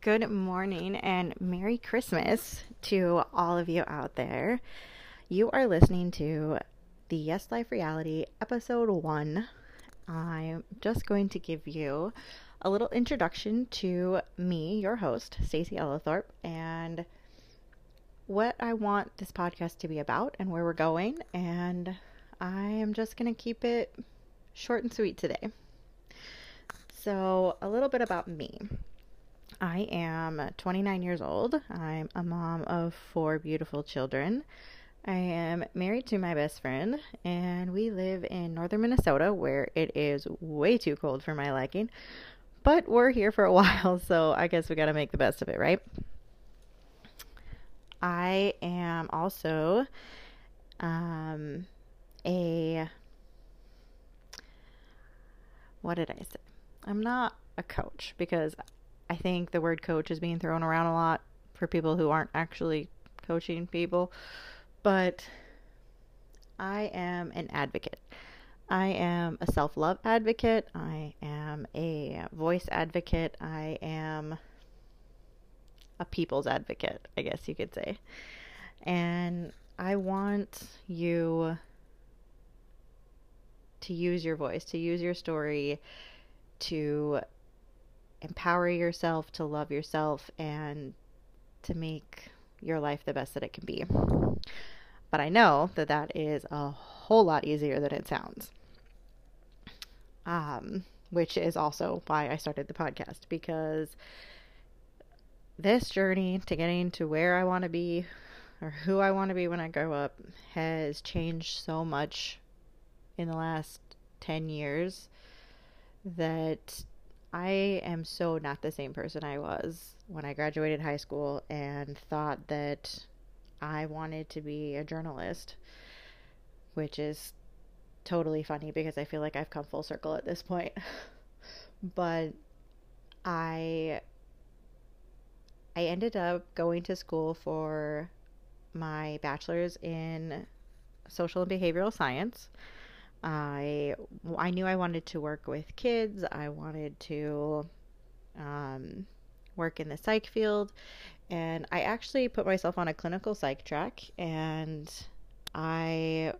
Good morning and Merry Christmas to all of you out there. You are listening to the Yes Life Reality episode 1. I'm just going to give you a little introduction to me, your host, Stacey Ellithorpe, and what I want this podcast to be about and where we're going. And I am just going to keep it short and sweet today. So, a little bit about me. I am 29 years old. I'm a mom of four beautiful children. I am married to my best friend, and we live in northern Minnesota where it is way too cold for my liking. But we're here for a while, so I guess we got to make the best of it, right? I am also um, a. What did I say? I'm not a coach because I think the word coach is being thrown around a lot for people who aren't actually coaching people. But I am an advocate. I am a self love advocate. I am a voice advocate. I am a people's advocate, I guess you could say. And I want you to use your voice, to use your story, to empower yourself, to love yourself, and to make your life the best that it can be. But I know that that is a whole lot easier than it sounds. Um, which is also why I started the podcast because this journey to getting to where I want to be or who I want to be when I grow up has changed so much in the last 10 years that I am so not the same person I was when I graduated high school and thought that I wanted to be a journalist, which is totally funny because I feel like I've come full circle at this point. but I I ended up going to school for my bachelor's in social and behavioral science. I I knew I wanted to work with kids. I wanted to um, work in the psych field, and I actually put myself on a clinical psych track. And I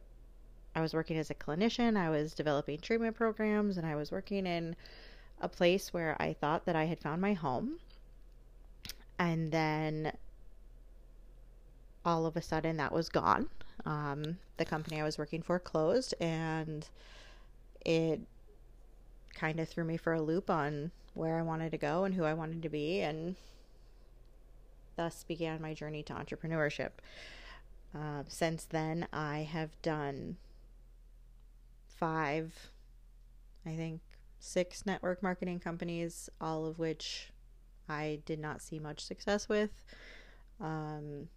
I was working as a clinician. I was developing treatment programs, and I was working in a place where I thought that I had found my home. And then all of a sudden, that was gone um, the company I was working for closed, and it kind of threw me for a loop on where I wanted to go and who I wanted to be, and thus began my journey to entrepreneurship. Uh, since then, I have done five, I think six network marketing companies, all of which I did not see much success with. Um,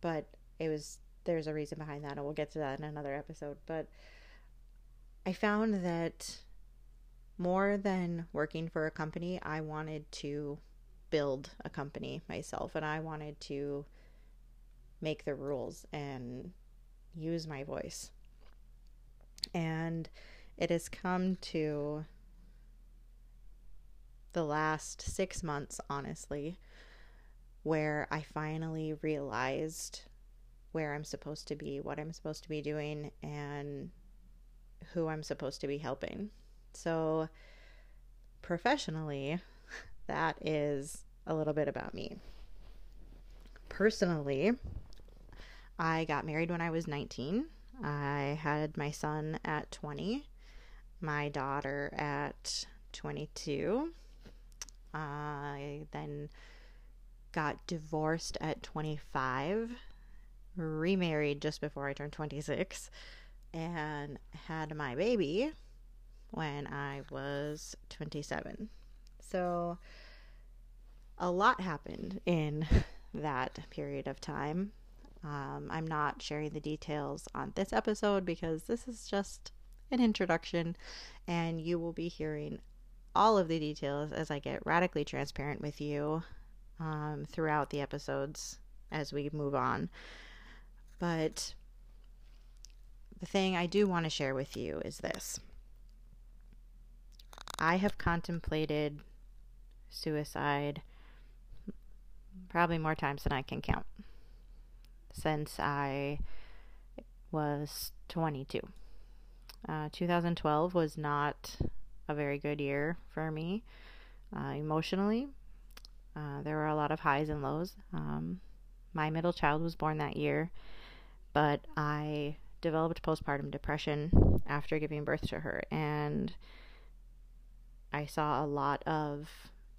but it was there's a reason behind that and we'll get to that in another episode but i found that more than working for a company i wanted to build a company myself and i wanted to make the rules and use my voice and it has come to the last six months honestly where i finally realized where I'm supposed to be, what I'm supposed to be doing, and who I'm supposed to be helping. So, professionally, that is a little bit about me. Personally, I got married when I was 19. I had my son at 20, my daughter at 22. I then got divorced at 25 remarried just before I turned 26 and had my baby when I was 27. So a lot happened in that period of time. Um, I'm not sharing the details on this episode because this is just an introduction, and you will be hearing all of the details as I get radically transparent with you um, throughout the episodes as we move on. But the thing I do want to share with you is this I have contemplated suicide probably more times than I can count since I was 22. Uh, 2012 was not a very good year for me uh, emotionally. Uh, there were a lot of highs and lows. Um, my middle child was born that year, but I developed postpartum depression after giving birth to her, and I saw a lot of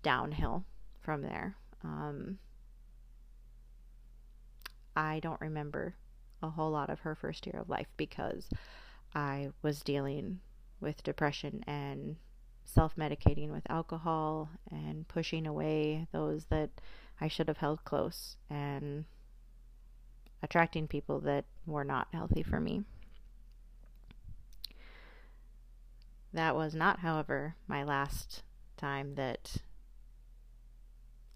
downhill from there. Um, I don't remember a whole lot of her first year of life because I was dealing with depression and self medicating with alcohol and pushing away those that I should have held close and attracting people that were not healthy for me. That was not, however, my last time that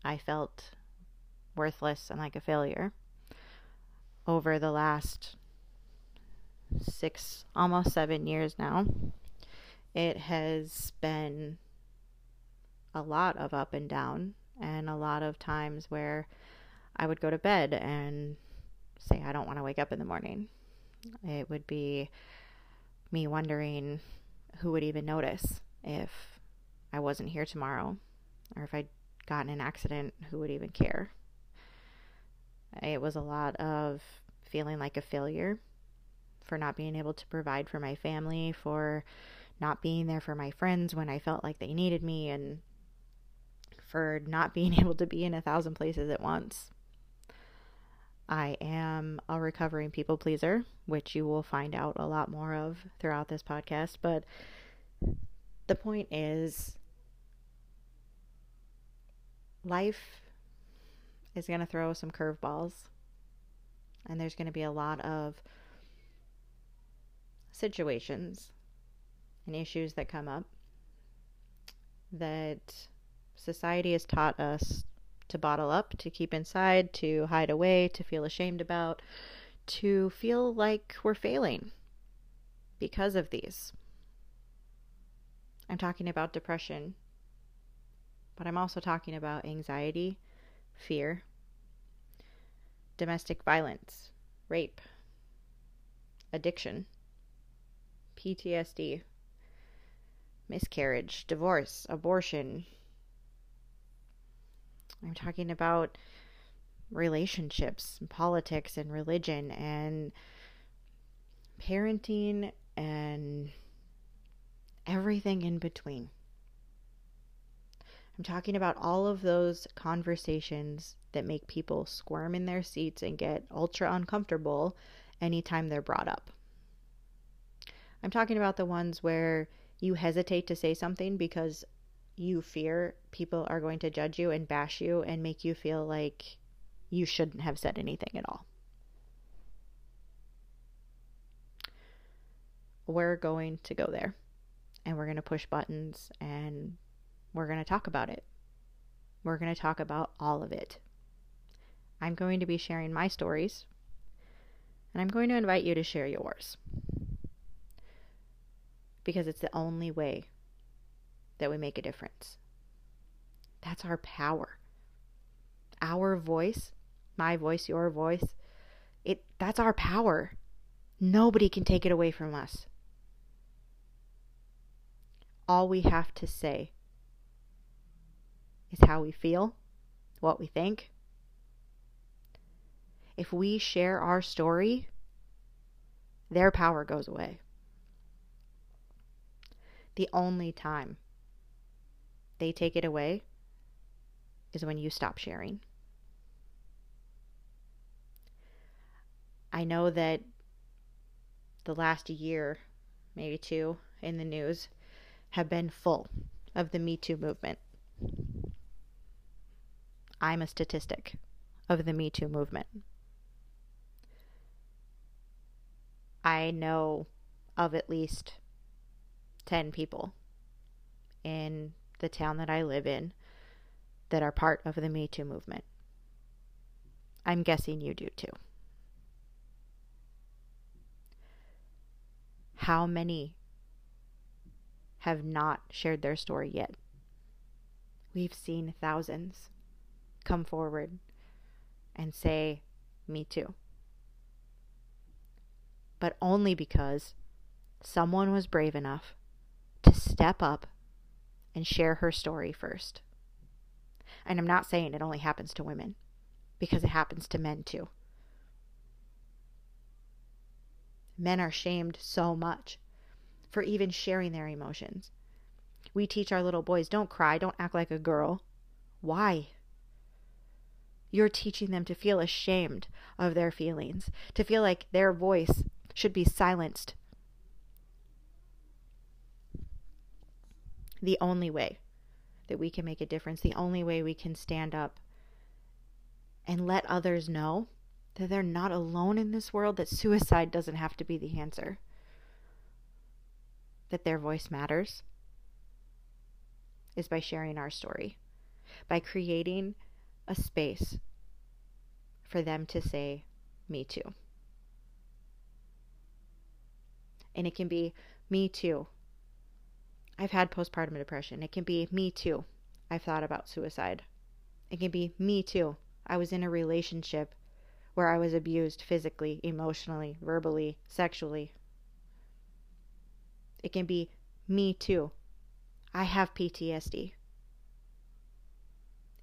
I felt worthless and like a failure. Over the last six, almost seven years now, it has been a lot of up and down, and a lot of times where I would go to bed and say, I don't want to wake up in the morning. It would be me wondering who would even notice if I wasn't here tomorrow, or if I'd gotten an accident, who would even care? It was a lot of feeling like a failure for not being able to provide for my family, for not being there for my friends when I felt like they needed me, and for not being able to be in a thousand places at once. I am a recovering people pleaser, which you will find out a lot more of throughout this podcast. But the point is, life is going to throw some curveballs, and there's going to be a lot of situations and issues that come up that society has taught us to bottle up, to keep inside, to hide away, to feel ashamed about, to feel like we're failing because of these. I'm talking about depression, but I'm also talking about anxiety, fear, domestic violence, rape, addiction, PTSD, miscarriage, divorce, abortion. I'm talking about relationships, and politics, and religion, and parenting, and everything in between. I'm talking about all of those conversations that make people squirm in their seats and get ultra uncomfortable anytime they're brought up. I'm talking about the ones where you hesitate to say something because you fear people are going to judge you and bash you and make you feel like you shouldn't have said anything at all. We're going to go there and we're going to push buttons and we're going to talk about it. We're going to talk about all of it. I'm going to be sharing my stories and I'm going to invite you to share yours because it's the only way that we make a difference. That's our power. Our voice, my voice, your voice, it that's our power. Nobody can take it away from us. All we have to say is how we feel, what we think. If we share our story, their power goes away the only time they take it away is when you stop sharing. I know that the last year, maybe two, in the news have been full of the Me Too movement. I'm a statistic of the Me Too movement. I know of at least 10 people in the town that I live in that are part of the Me Too movement. I'm guessing you do too. How many have not shared their story yet? We've seen thousands come forward and say, Me too. But only because someone was brave enough to step up and share her story first. And I'm not saying it only happens to women, because it happens to men too. Men are shamed so much for even sharing their emotions. We teach our little boys don't cry, don't act like a girl. Why? You're teaching them to feel ashamed of their feelings, to feel like their voice should be silenced. The only way that we can make a difference, the only way we can stand up and let others know that they're not alone in this world, that suicide doesn't have to be the answer, that their voice matters, is by sharing our story, by creating a space for them to say, Me too. And it can be, Me too. I've had postpartum depression. It can be, Me too. I've thought about suicide. It can be, Me too. I was in a relationship where I was abused physically, emotionally, verbally, sexually. It can be, Me too. I have PTSD.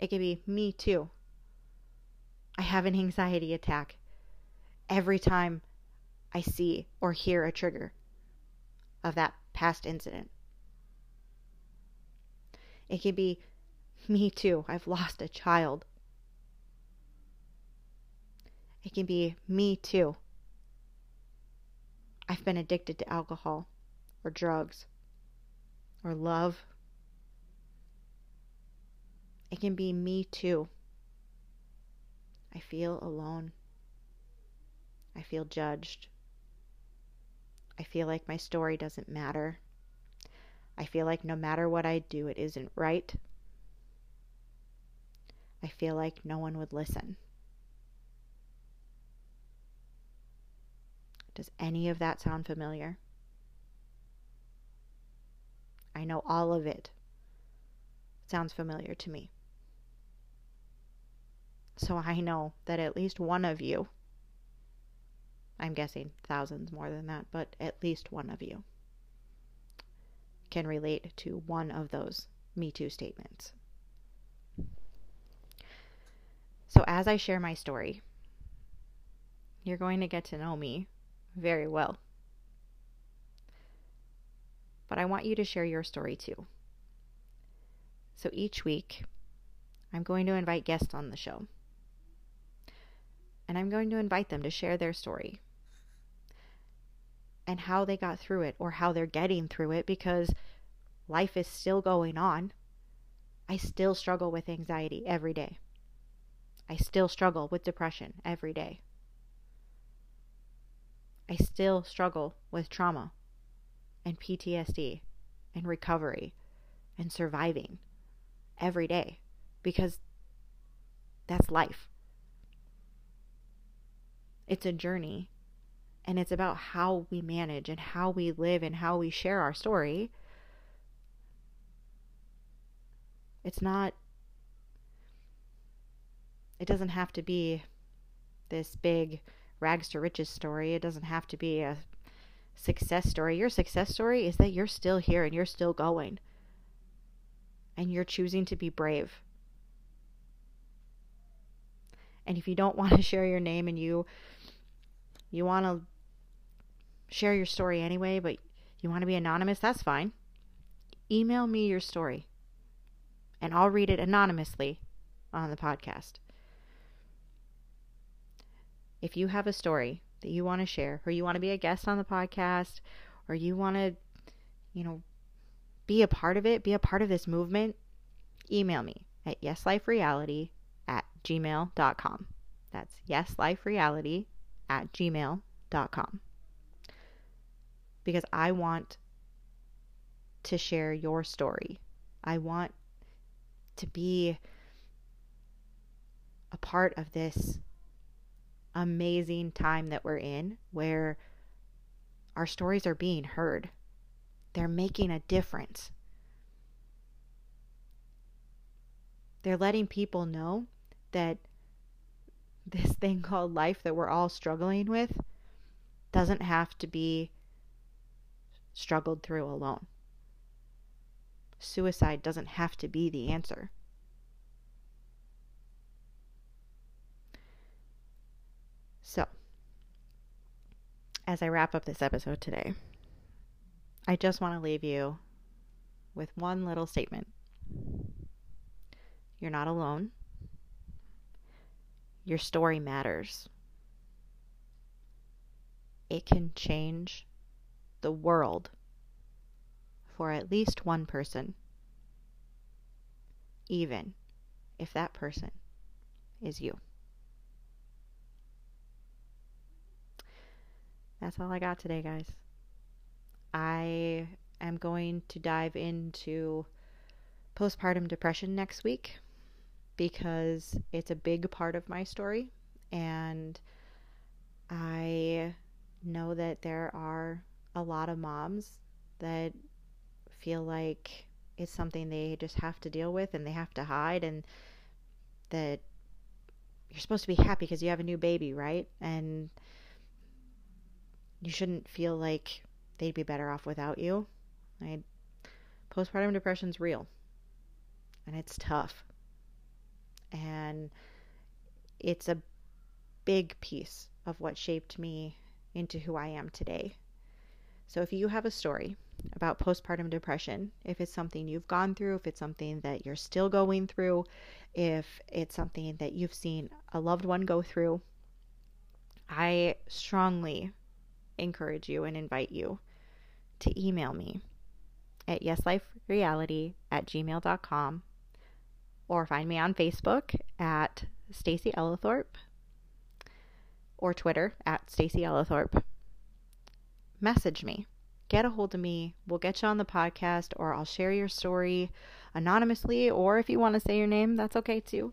It can be me too. I have an anxiety attack every time I see or hear a trigger of that past incident. It can be me too. I've lost a child. It can be me too. I've been addicted to alcohol or drugs or love. It can be me too. I feel alone. I feel judged. I feel like my story doesn't matter. I feel like no matter what I do, it isn't right. I feel like no one would listen. Does any of that sound familiar? I know all of it sounds familiar to me. So I know that at least one of you, I'm guessing thousands more than that, but at least one of you can relate to one of those Me Too statements. So as I share my story, you're going to get to know me very well but I want you to share your story too. So each week, I'm going to invite guests on the show. And I'm going to invite them to share their story and how they got through it or how they're getting through it because life is still going on. I still struggle with anxiety every day. I still struggle with depression every day. I still struggle with trauma and PTSD and recovery and surviving every day because that's life. It's a journey and it's about how we manage and how we live and how we share our story. It's not, it doesn't have to be this big rags to riches story. It doesn't have to be a success story. Your success story is that you're still here and you're still going. And you're choosing to be brave. And if you don't want to share your name and you you want to share your story anyway, but you want to be anonymous, that's fine. Email me your story. And I'll read it anonymously on the podcast. If you have a story that you want to share, or you want to be a guest on the podcast, or you want to, you know, be a part of it, be a part of this movement, email me at yeslifereality at gmail.com. That's yeslifereality at gmail.com. Because I want to share your story. I want to be a part of this amazing time that we're in where our stories are being heard. They're making a difference. They're letting people know that this thing called life that we're all struggling with doesn't have to be struggled through alone. Suicide doesn't have to be the answer. So, as I wrap up this episode today, I just want to leave you with one little statement. You're not alone. Your story matters. It can change the world for at least one person, even if that person is you. That's all I got today, guys. I am going to dive into postpartum depression next week because it's a big part of my story and I know that there are a lot of moms that feel like it's something they just have to deal with and they have to hide and that you're supposed to be happy because you have a new baby, right? And you shouldn't feel like they'd be better off without you. I, postpartum depression's real and it's tough. And it's a big piece of what shaped me into who I am today. So if you have a story about postpartum depression, if it's something you've gone through, if it's something that you're still going through, if it's something that you've seen a loved one go through, I strongly encourage you and invite you to email me at yeslifereality at gmail.com or find me on Facebook at Stacy Ellithorpe or Twitter at Stacy Ellithorpe. Message me. Get a hold of me. We'll get you on the podcast or I'll share your story anonymously or if you want to say your name, that's okay too.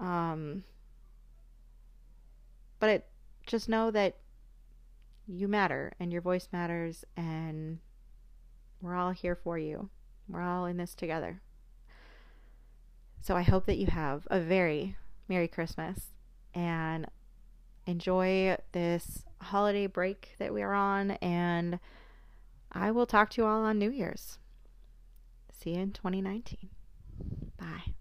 Um, but it, just know that you matter and your voice matters and we're all here for you. We're all in this together. So I hope that you have a very Merry Christmas and enjoy this holiday break that we are on, and I will talk to you all on New Year's. See you in 2019. Bye.